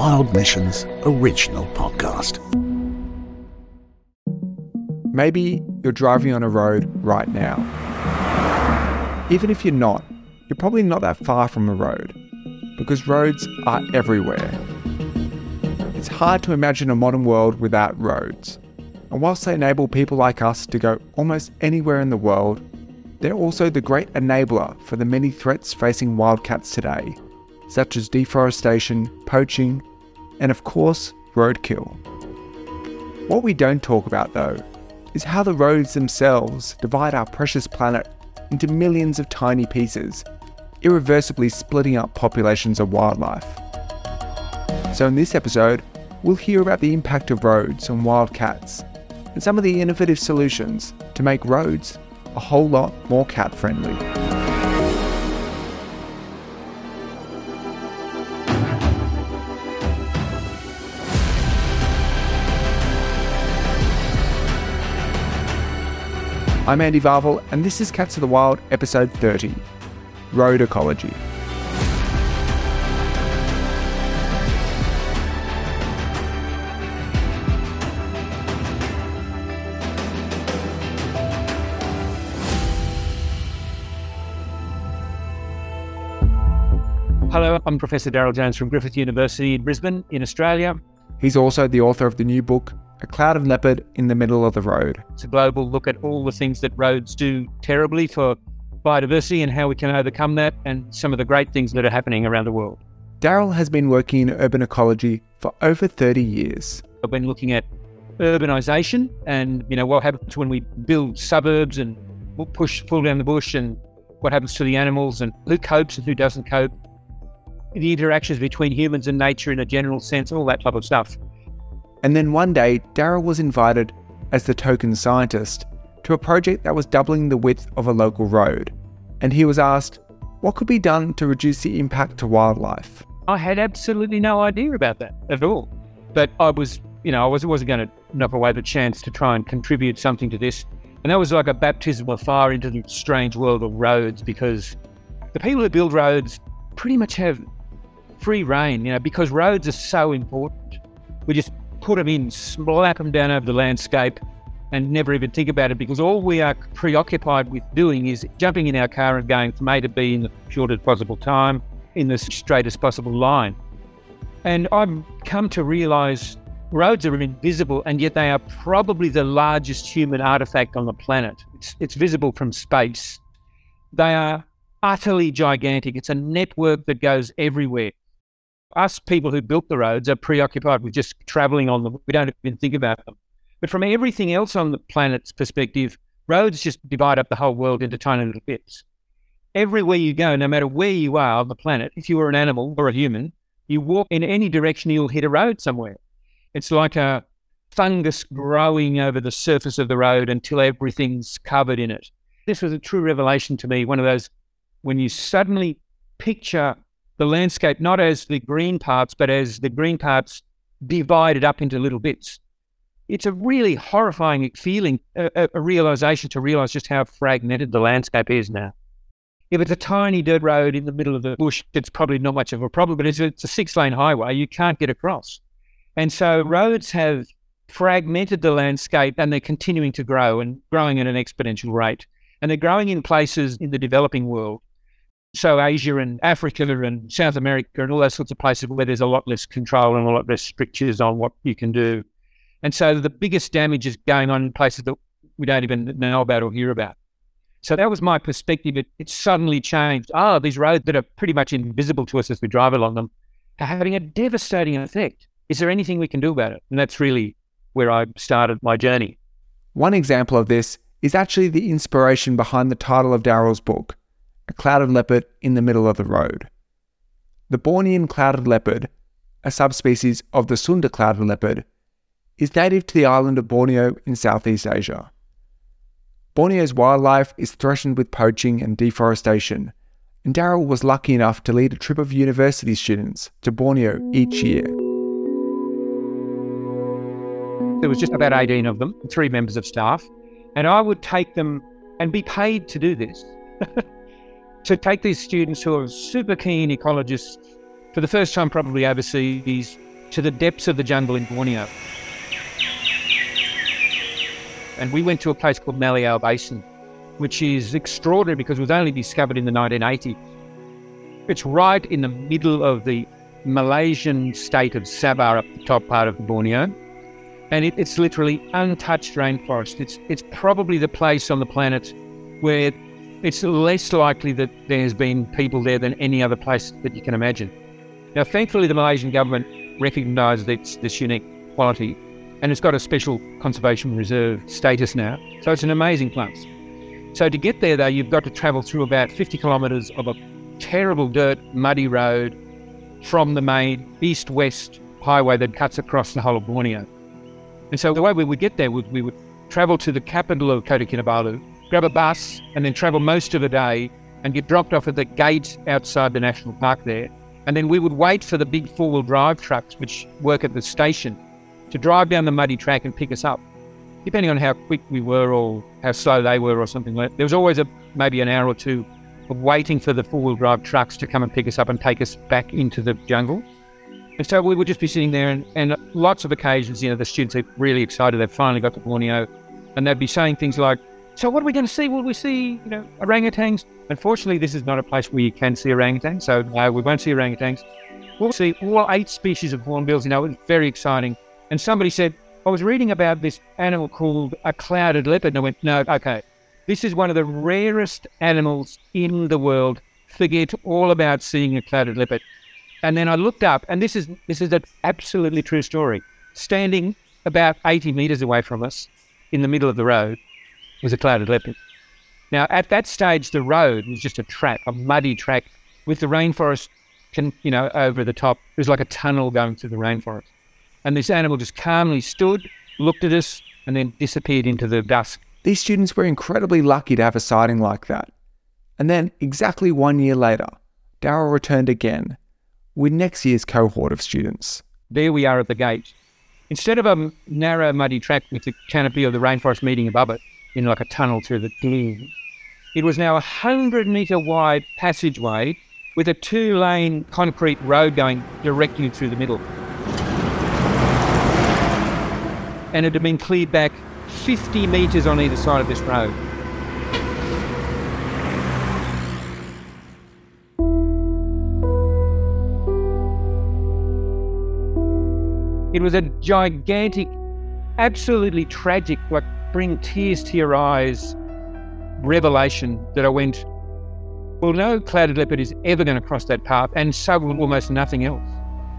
Wild Missions original podcast. Maybe you're driving on a road right now. Even if you're not, you're probably not that far from a road because roads are everywhere. It's hard to imagine a modern world without roads. And whilst they enable people like us to go almost anywhere in the world, they're also the great enabler for the many threats facing wildcats today, such as deforestation, poaching, and of course, roadkill. What we don't talk about though is how the roads themselves divide our precious planet into millions of tiny pieces, irreversibly splitting up populations of wildlife. So, in this episode, we'll hear about the impact of roads on wildcats and some of the innovative solutions to make roads a whole lot more cat friendly. I'm Andy Varvel, and this is Cats of the Wild, episode 30 Road Ecology. Hello, I'm Professor Daryl Jones from Griffith University in Brisbane, in Australia. He's also the author of the new book, A Clouded Leopard in the Middle of the Road. It's a global look at all the things that roads do terribly for biodiversity and how we can overcome that, and some of the great things that are happening around the world. Daryl has been working in urban ecology for over 30 years. I've been looking at urbanisation and you know what happens when we build suburbs and push pull down the bush and what happens to the animals and who copes and who doesn't cope the interactions between humans and nature in a general sense, all that type of stuff. And then one day, Daryl was invited as the token scientist to a project that was doubling the width of a local road. And he was asked what could be done to reduce the impact to wildlife. I had absolutely no idea about that at all. But I was, you know, I was, wasn't going to knock away the chance to try and contribute something to this. And that was like a baptism of fire into the strange world of roads because the people who build roads pretty much have free rein, you know, because roads are so important. We just put them in, slap them down over the landscape, and never even think about it because all we are preoccupied with doing is jumping in our car and going from A to B in the shortest possible time, in the straightest possible line. And I've come to realize roads are invisible, and yet they are probably the largest human artifact on the planet. It's, it's visible from space. They are utterly gigantic. It's a network that goes everywhere us people who built the roads are preoccupied with just traveling on them. We don't even think about them. But from everything else on the planet's perspective, roads just divide up the whole world into tiny little bits. Everywhere you go, no matter where you are on the planet, if you are an animal or a human, you walk in any direction, you'll hit a road somewhere. It's like a fungus growing over the surface of the road until everything's covered in it. This was a true revelation to me. One of those when you suddenly picture the landscape not as the green parts, but as the green parts divided up into little bits. It's a really horrifying feeling, a, a realization to realize just how fragmented the landscape is now. If it's a tiny dirt road in the middle of the bush, it's probably not much of a problem. But if it's a six lane highway, you can't get across. And so roads have fragmented the landscape and they're continuing to grow and growing at an exponential rate. And they're growing in places in the developing world so Asia and Africa and South America and all those sorts of places where there's a lot less control and a lot less strictures on what you can do. And so the biggest damage is going on in places that we don't even know about or hear about. So that was my perspective. It, it suddenly changed. Oh, these roads that are pretty much invisible to us as we drive along them are having a devastating effect. Is there anything we can do about it? And that's really where I started my journey. One example of this is actually the inspiration behind the title of Daryl's book, a clouded leopard in the middle of the road. The Bornean clouded leopard, a subspecies of the Sunda clouded leopard, is native to the island of Borneo in Southeast Asia. Borneo's wildlife is threatened with poaching and deforestation, and Daryl was lucky enough to lead a trip of university students to Borneo each year. There was just about 18 of them, three members of staff, and I would take them and be paid to do this. to take these students who are super keen ecologists for the first time probably overseas to the depths of the jungle in Borneo. And we went to a place called Maliau Basin, which is extraordinary because it was only discovered in the 1980s. It's right in the middle of the Malaysian state of Sabah, up the top part of Borneo. And it, it's literally untouched rainforest. It's, it's probably the place on the planet where it's less likely that there's been people there than any other place that you can imagine. Now, thankfully, the Malaysian government recognised this unique quality and it's got a special conservation reserve status now. So it's an amazing place. So to get there, though, you've got to travel through about 50 kilometres of a terrible dirt, muddy road from the main east west highway that cuts across the whole of Borneo. And so the way we would get there was we would travel to the capital of Kota Kinabalu, grab a bus, and then travel most of the day and get dropped off at the gate outside the national park there. And then we would wait for the big four wheel drive trucks, which work at the station, to drive down the muddy track and pick us up. Depending on how quick we were or how slow they were or something like that, there was always a, maybe an hour or two of waiting for the four wheel drive trucks to come and pick us up and take us back into the jungle. And so we would just be sitting there, and, and lots of occasions, you know, the students are really excited. They've finally got to Borneo, and they'd be saying things like, "So what are we going to see? Will we see, you know, orangutans?" Unfortunately, this is not a place where you can see orangutans, so we won't see orangutans. We'll see all eight species of hornbills. You know, it's very exciting. And somebody said, "I was reading about this animal called a clouded leopard," and I went, "No, okay, this is one of the rarest animals in the world. Forget all about seeing a clouded leopard." And then I looked up, and this is this is an absolutely true story. Standing about 80 meters away from us, in the middle of the road, was a clouded leopard. Now, at that stage, the road was just a track, a muddy track, with the rainforest, can, you know, over the top. It was like a tunnel going through the rainforest. And this animal just calmly stood, looked at us, and then disappeared into the dusk. These students were incredibly lucky to have a sighting like that. And then, exactly one year later, Daryl returned again with next year's cohort of students. There we are at the gate. Instead of a narrow, muddy track with the canopy of the rainforest meeting above it, in like a tunnel through the gloom, it was now a 100 metre wide passageway with a two lane concrete road going directly through the middle. And it had been cleared back 50 metres on either side of this road. It was a gigantic, absolutely tragic, like bring tears to your eyes revelation that I went, well, no clouded leopard is ever going to cross that path, and so will almost nothing else.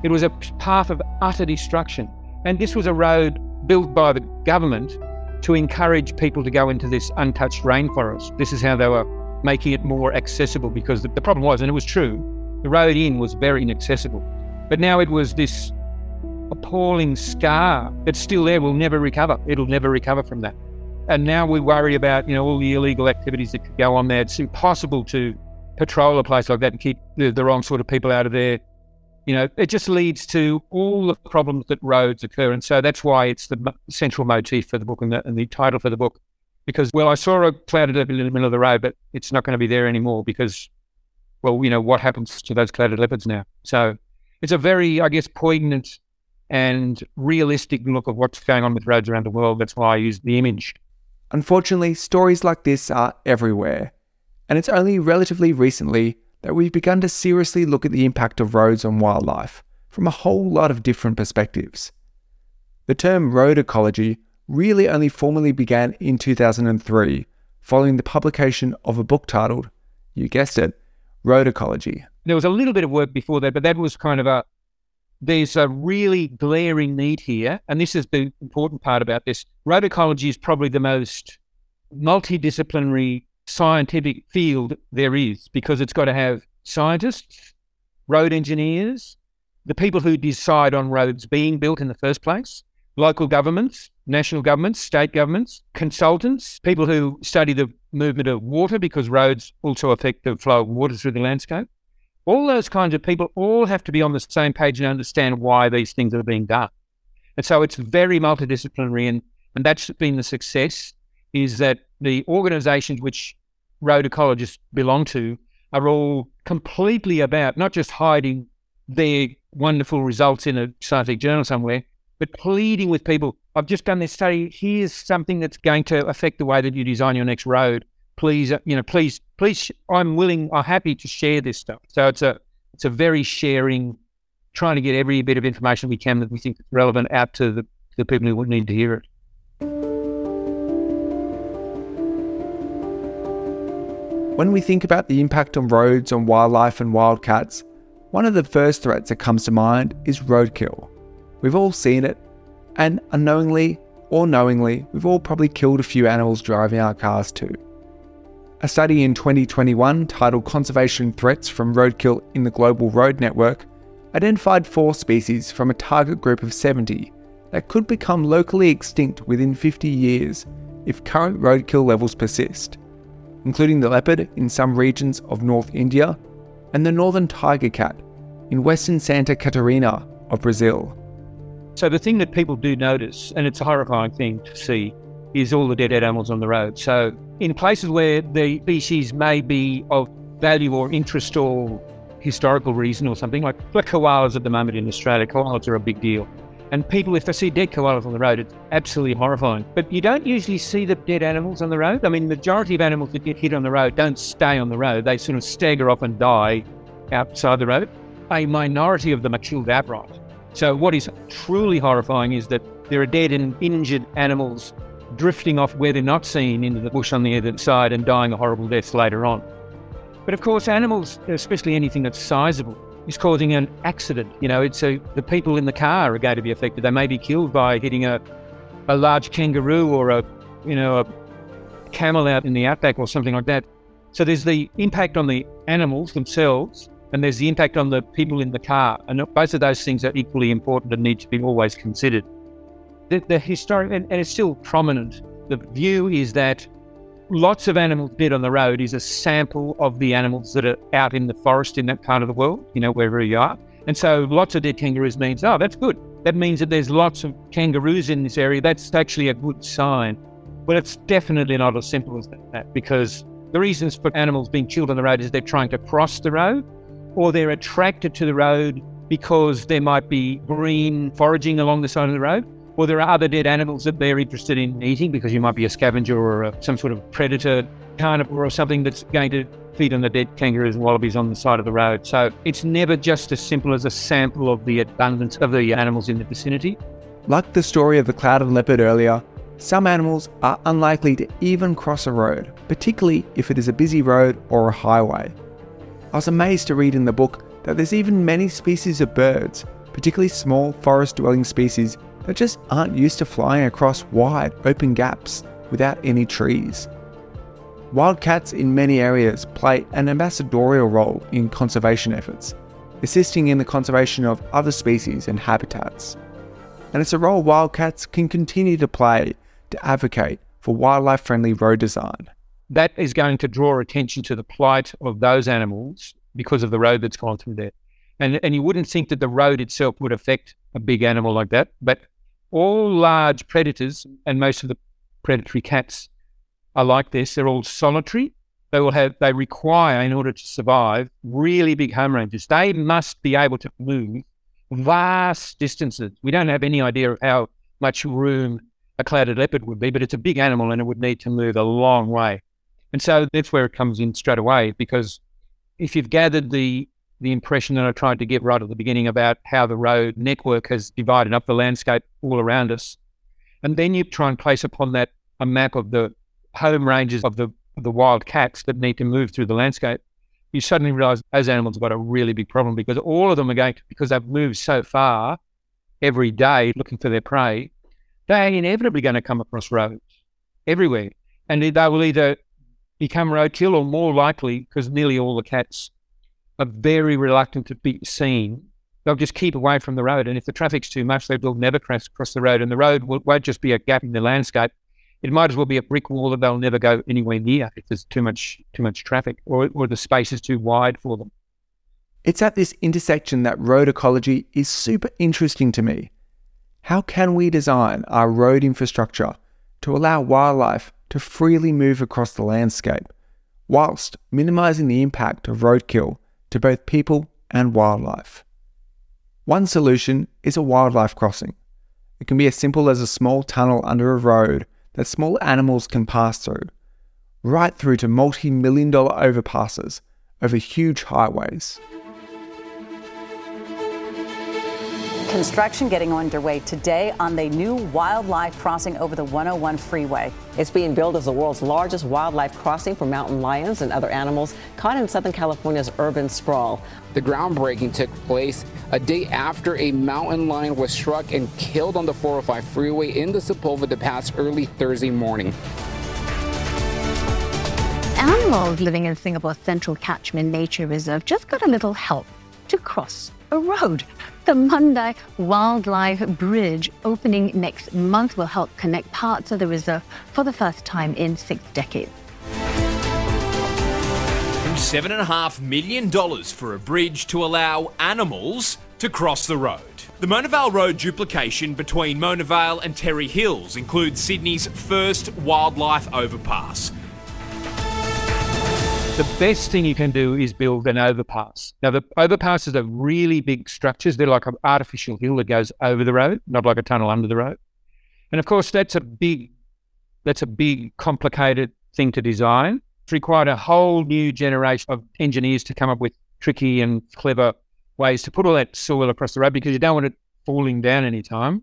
It was a path of utter destruction. And this was a road built by the government to encourage people to go into this untouched rainforest. This is how they were making it more accessible because the, the problem was, and it was true, the road in was very inaccessible. But now it was this appalling scar that's still there, will never recover. It'll never recover from that. And now we worry about, you know, all the illegal activities that could go on there. It's impossible to patrol a place like that and keep the, the wrong sort of people out of there. You know, it just leads to all the problems that roads occur. And so that's why it's the central motif for the book and the, and the title for the book. Because, well, I saw a clouded leopard in the middle of the road, but it's not going to be there anymore because, well, you know, what happens to those clouded leopards now? So it's a very, I guess, poignant and realistic look of what's going on with roads around the world. That's why I use the image. Unfortunately, stories like this are everywhere, and it's only relatively recently that we've begun to seriously look at the impact of roads on wildlife from a whole lot of different perspectives. The term road ecology really only formally began in 2003, following the publication of a book titled, you guessed it, Road Ecology. There was a little bit of work before that, but that was kind of a there's a really glaring need here, and this is the important part about this. Road ecology is probably the most multidisciplinary scientific field there is because it's got to have scientists, road engineers, the people who decide on roads being built in the first place, local governments, national governments, state governments, consultants, people who study the movement of water because roads also affect the flow of water through the landscape, all those kinds of people all have to be on the same page and understand why these things are being done. And so it's very multidisciplinary, and, and that's been the success is that the organizations which road ecologists belong to are all completely about not just hiding their wonderful results in a scientific journal somewhere, but pleading with people, I've just done this study. Here's something that's going to affect the way that you design your next road. Please, uh, you know, please, please, I'm willing, I'm happy to share this stuff. So it's a, it's a very sharing, trying to get every bit of information we can that we think is relevant out to the, the people who would need to hear it. When we think about the impact on roads, on wildlife, and wildcats, one of the first threats that comes to mind is roadkill. We've all seen it, and unknowingly or knowingly, we've all probably killed a few animals driving our cars too. A study in 2021 titled Conservation Threats from Roadkill in the Global Road Network identified four species from a target group of 70 that could become locally extinct within 50 years if current roadkill levels persist, including the leopard in some regions of North India and the northern tiger cat in western Santa Catarina of Brazil. So the thing that people do notice, and it's a horrifying thing to see, is all the dead animals on the road. So in places where the species may be of value or interest or historical reason or something, like, like koalas at the moment in Australia, koalas are a big deal. And people, if they see dead koalas on the road, it's absolutely horrifying. But you don't usually see the dead animals on the road. I mean, the majority of animals that get hit on the road don't stay on the road. They sort of stagger off and die outside the road. A minority of them are killed outright. So, what is truly horrifying is that there are dead and injured animals drifting off where they're not seen into the bush on the other side and dying a horrible death later on. But of course, animals, especially anything that's sizable, is causing an accident. You know, it's a, the people in the car are going to be affected. They may be killed by hitting a, a large kangaroo or a, you know, a camel out in the outback or something like that. So there's the impact on the animals themselves, and there's the impact on the people in the car. And both of those things are equally important and need to be always considered. The, the historic, and, and it's still prominent, the view is that lots of animals dead on the road is a sample of the animals that are out in the forest in that part of the world, you know, wherever you are. And so lots of dead kangaroos means, oh, that's good. That means that there's lots of kangaroos in this area. That's actually a good sign. But it's definitely not as simple as that because the reasons for animals being killed on the road is they're trying to cross the road or they're attracted to the road because there might be green foraging along the side of the road, or there are other dead animals that they're interested in eating because you might be a scavenger or a, some sort of predator carnivore or something that's going to feed on the dead kangaroos and wallabies on the side of the road. So it's never just as simple as a sample of the abundance of the animals in the vicinity. Like the story of the clouded leopard earlier, some animals are unlikely to even cross a road, particularly if it is a busy road or a highway. I was amazed to read in the book that there's even many species of birds, particularly small forest dwelling species, that just aren't used to flying across wide, open gaps without any trees. Wildcats in many areas play an ambassadorial role in conservation efforts, assisting in the conservation of other species and habitats. And it's a role wildcats can continue to play to advocate for wildlife friendly road design that is going to draw attention to the plight of those animals because of the road that's gone through there. And, and you wouldn't think that the road itself would affect a big animal like that, but all large predators and most of the predatory cats are like this. They're all solitary. They will have they require in order to survive really big home ranges. They must be able to move vast distances. We don't have any idea of how much room a clouded leopard would be, but it's a big animal and it would need to move a long way. And so that's where it comes in straight away because if you've gathered the the impression that I tried to get right at the beginning about how the road network has divided up the landscape all around us, and then you try and place upon that a map of the home ranges of the the wild cats that need to move through the landscape, you suddenly realize those animals have got a really big problem because all of them are going because they've moved so far every day looking for their prey, they're inevitably going to come across roads everywhere. And they will either become roadkill, or more likely, because nearly all the cats are very reluctant to be seen, they'll just keep away from the road. And if the traffic's too much, they will never cross, cross the road. And the road will, won't just be a gap in the landscape. It might as well be a brick wall that they'll never go anywhere near if there's too much too much traffic or, or the space is too wide for them. It's at this intersection that road ecology is super interesting to me. How can we design our road infrastructure to allow wildlife to freely move across the landscape, whilst minimising the impact of roadkill to both people and wildlife. One solution is a wildlife crossing. It can be as simple as a small tunnel under a road that small animals can pass through, right through to multi million dollar overpasses over huge highways. Construction getting underway today on the new wildlife crossing over the 101 freeway. It's being built as the world's largest wildlife crossing for mountain lions and other animals caught in Southern California's urban sprawl. The groundbreaking took place a day after a mountain lion was struck and killed on the 405 freeway in the Sepulveda Pass early Thursday morning. Animals living in Singapore's Central Catchment Nature Reserve just got a little help to cross a road. The Mandai Wildlife Bridge, opening next month, will help connect parts of the reserve for the first time in six decades. $7.5 million for a bridge to allow animals to cross the road. The Mona Vale Road duplication between Mona Vale and Terry Hills includes Sydney's first wildlife overpass. The best thing you can do is build an overpass. Now, the overpasses are really big structures. They're like an artificial hill that goes over the road, not like a tunnel under the road. And of course, that's a big, that's a big, complicated thing to design. It's required a whole new generation of engineers to come up with tricky and clever ways to put all that soil across the road because you don't want it falling down any time.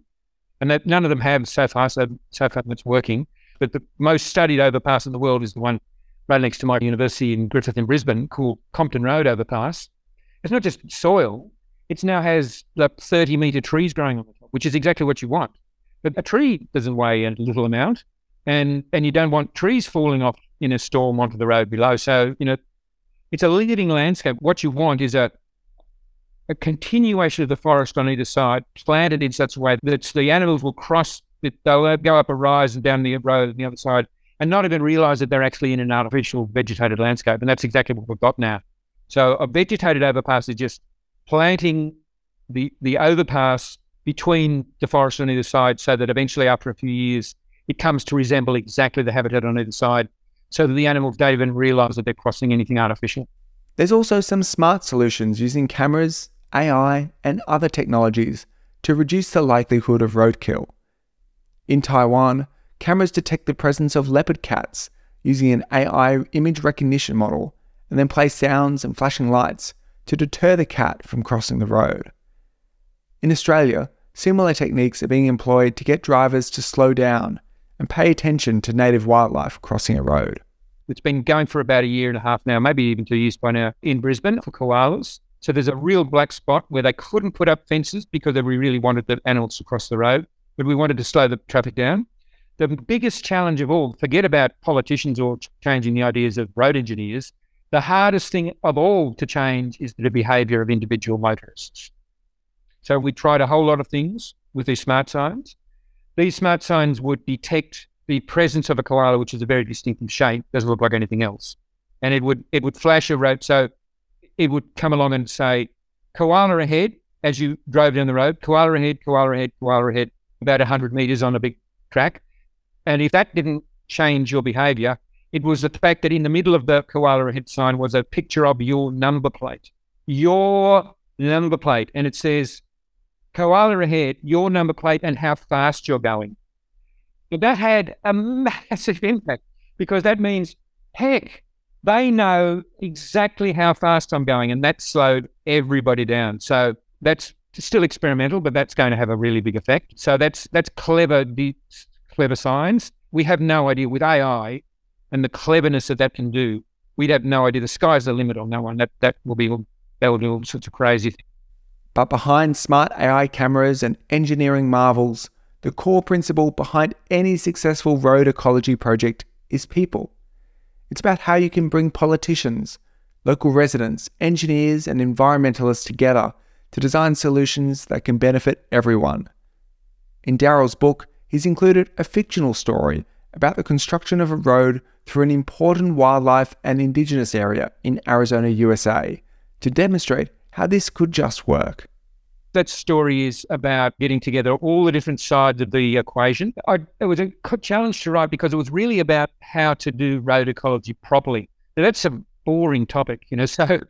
And that none of them have so far, so, so far it's working. But the most studied overpass in the world is the one right next to my university in Griffith in Brisbane called Compton Road Overpass. It's not just soil, it now has like 30 metre trees growing on the top, which is exactly what you want. But a tree doesn't weigh a little amount, and, and you don't want trees falling off in a storm onto the road below. So, you know, it's a living landscape. What you want is a a continuation of the forest on either side, planted in such a way that the animals will cross, they'll go up a rise and down the road on the other side and not even realize that they're actually in an artificial vegetated landscape. And that's exactly what we've got now. So a vegetated overpass is just planting the, the overpass between the forest on either side so that eventually after a few years, it comes to resemble exactly the habitat on either side so that the animals don't even realize that they're crossing anything artificial. There's also some smart solutions using cameras, AI, and other technologies to reduce the likelihood of roadkill. In Taiwan, cameras detect the presence of leopard cats using an AI image recognition model and then play sounds and flashing lights to deter the cat from crossing the road. In Australia, similar techniques are being employed to get drivers to slow down and pay attention to native wildlife crossing a road. It's been going for about a year and a half now, maybe even two years by now, in Brisbane for koalas. So there's a real black spot where they couldn't put up fences because we really wanted the animals to cross the road, but we wanted to slow the traffic down the biggest challenge of all, forget about politicians or changing the ideas of road engineers, the hardest thing of all to change is the behavior of individual motorists. So we tried a whole lot of things with these smart signs. These smart signs would detect the presence of a koala, which is a very distinctive shape, doesn't look like anything else. And it would it would flash a road. So it would come along and say, koala ahead, as you drove down the road, koala ahead, koala ahead, koala ahead, about 100 meters on a big track. And if that didn't change your behavior, it was the fact that in the middle of the koala head sign was a picture of your number plate. Your number plate. And it says, koala ahead, your number plate, and how fast you're going. But that had a massive impact because that means, heck, they know exactly how fast I'm going, and that slowed everybody down. So that's still experimental, but that's going to have a really big effect. So that's that's clever clever signs. We have no idea with AI and the cleverness that that can do. We'd have no idea. The sky's the limit on that one. That that will be that will do all sorts of crazy things. But behind smart AI cameras and engineering marvels, the core principle behind any successful road ecology project is people. It's about how you can bring politicians, local residents, engineers, and environmentalists together to design solutions that can benefit everyone. In Darryl's book, he's included a fictional story about the construction of a road through an important wildlife and indigenous area in Arizona, USA, to demonstrate how this could just work. That story is about getting together all the different sides of the equation. I, it was a challenge to write because it was really about how to do road ecology properly. Now, that's a boring topic, you know. So,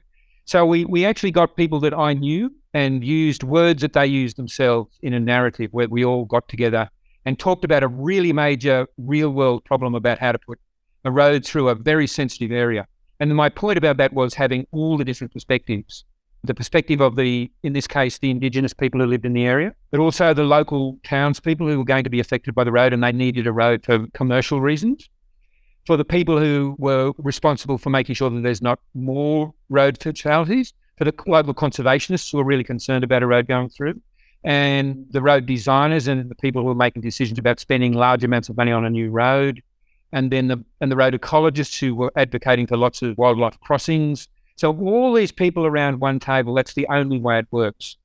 so we we actually got people that I knew and used words that they used themselves in a narrative where we all got together and talked about a really major real world problem about how to put a road through a very sensitive area. And my point about that was having all the different perspectives the perspective of the, in this case, the Indigenous people who lived in the area, but also the local townspeople who were going to be affected by the road and they needed a road for commercial reasons. For the people who were responsible for making sure that there's not more road fatalities, for the local conservationists who are really concerned about a road going through, and the road designers and the people who are making decisions about spending large amounts of money on a new road, and then the and the road ecologists who were advocating for lots of wildlife crossings. So all these people around one table, that's the only way it works.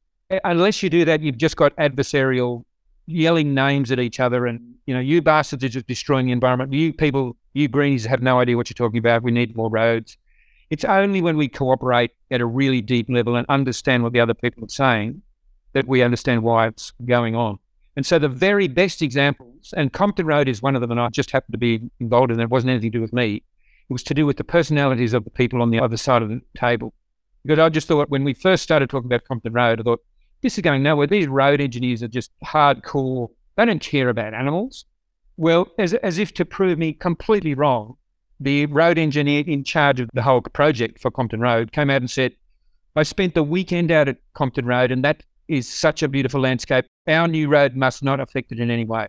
Unless you do that, you've just got adversarial yelling names at each other and you know, you bastards are just destroying the environment. You people, you greenies have no idea what you're talking about. We need more roads. It's only when we cooperate at a really deep level and understand what the other people are saying that we understand why it's going on. And so the very best examples, and Compton Road is one of them, and I just happened to be involved in it. It wasn't anything to do with me. It was to do with the personalities of the people on the other side of the table. Because I just thought when we first started talking about Compton Road, I thought, this is going nowhere. These road engineers are just hardcore. They don't care about animals. Well, as, as if to prove me completely wrong, the road engineer in charge of the whole project for Compton Road came out and said, I spent the weekend out at Compton Road, and that is such a beautiful landscape. Our new road must not affect it in any way.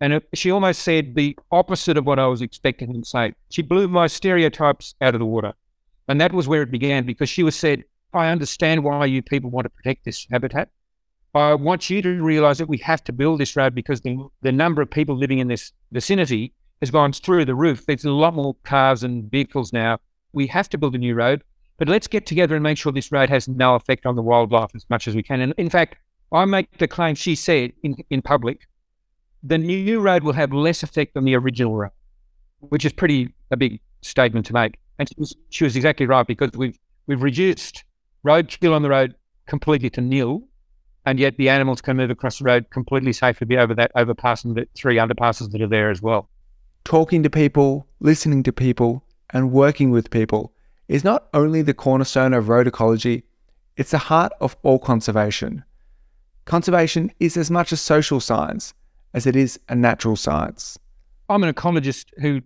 And it, she almost said the opposite of what I was expecting to say. She blew my stereotypes out of the water. And that was where it began because she was said, I understand why you people want to protect this habitat. I want you to realize that we have to build this road because the, the number of people living in this vicinity has gone through the roof. There's a lot more cars and vehicles now. We have to build a new road. But let's get together and make sure this road has no effect on the wildlife as much as we can. And in fact, I make the claim she said in, in public the new road will have less effect than the original road, which is pretty a big statement to make. And she was, she was exactly right because we've we've reduced road kill on the road completely to nil, and yet the animals can move across the road completely safely over that overpass and the three underpasses that are there as well. Talking to people, listening to people, and working with people is not only the cornerstone of road ecology, it's the heart of all conservation. Conservation is as much a social science as it is a natural science. I'm an ecologist who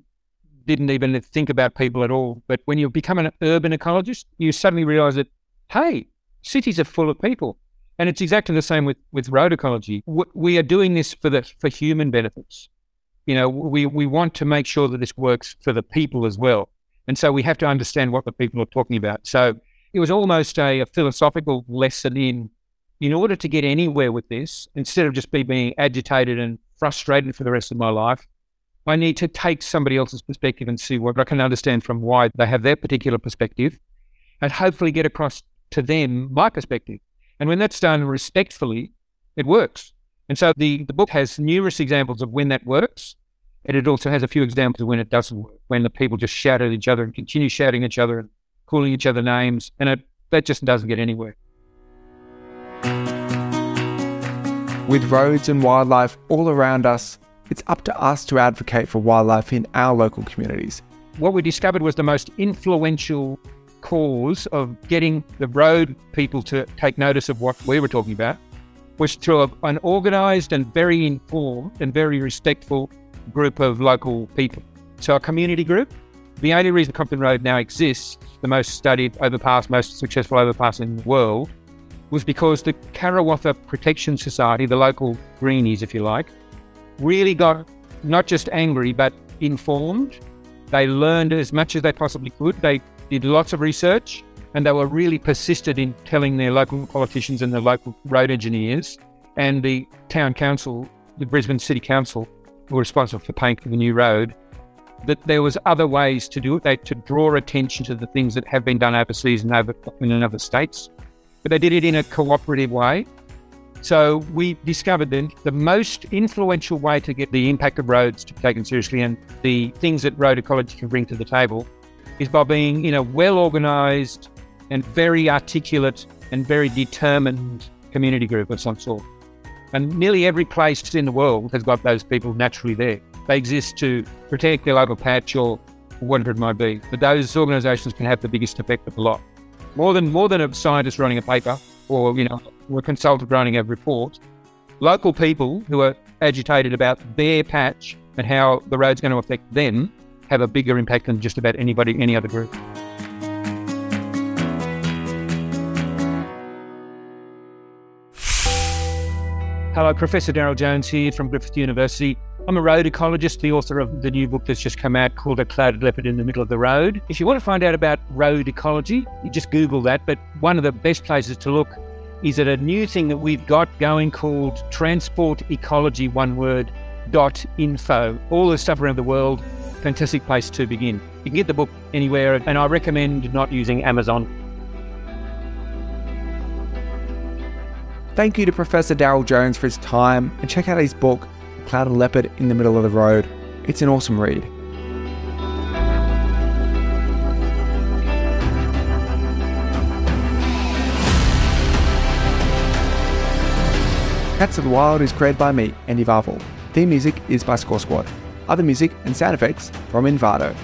didn't even think about people at all. But when you become an urban ecologist, you suddenly realize that, hey, cities are full of people. And it's exactly the same with, with road ecology. We are doing this for the for human benefits. You know, we, we want to make sure that this works for the people as well. And so we have to understand what the people are talking about. So it was almost a, a philosophical lesson in in order to get anywhere with this, instead of just be being agitated and frustrated for the rest of my life, I need to take somebody else's perspective and see what I can understand from why they have their particular perspective and hopefully get across to them my perspective. And when that's done respectfully, it works. And so the, the book has numerous examples of when that works and it also has a few examples of when it doesn't work, when the people just shout at each other and continue shouting at each other and calling each other names, and it, that just doesn't get anywhere. With roads and wildlife all around us, it's up to us to advocate for wildlife in our local communities. What we discovered was the most influential cause of getting the road people to take notice of what we were talking about was through a, an organised and very informed and very respectful group of local people. So a community group. The only reason Compton Road now exists, the most studied overpass, most successful overpass in the world, was because the Karawatha Protection Society, the local greenies, if you like, really got not just angry but informed. They learned as much as they possibly could. They did lots of research and they were really persistent in telling their local politicians and the local road engineers and the town council, the Brisbane City Council, were responsible for paying for the new road, that there was other ways to do it. They to draw attention to the things that have been done overseas and over in other states, but they did it in a cooperative way. So we discovered then the most influential way to get the impact of roads to be taken seriously and the things that road ecology can bring to the table is by being in a well organised and very articulate and very determined community group of some sort. And nearly every place in the world has got those people naturally there. They exist to protect their local patch or whatever it might be. But those organisations can have the biggest effect of the lot. More than more than a scientist writing a paper, or, you know, were consulted running a report. Local people who are agitated about their patch and how the road's going to affect them have a bigger impact than just about anybody, any other group. Hello, Professor Daryl Jones here from Griffith University. I'm a road ecologist, the author of the new book that's just come out called A Clouded Leopard in the Middle of the Road. If you want to find out about road ecology, you just Google that. But one of the best places to look is at a new thing that we've got going called Transport Ecology, one word, dot info. All the stuff around the world, fantastic place to begin. You can get the book anywhere, and I recommend not using Amazon. Thank you to Professor Daryl Jones for his time, and check out his book, Cloud Clouded Leopard in the Middle of the Road. It's an awesome read. Cats of the Wild is created by me, Andy Varvel. Theme music is by Score Squad. Other music and sound effects from Envato.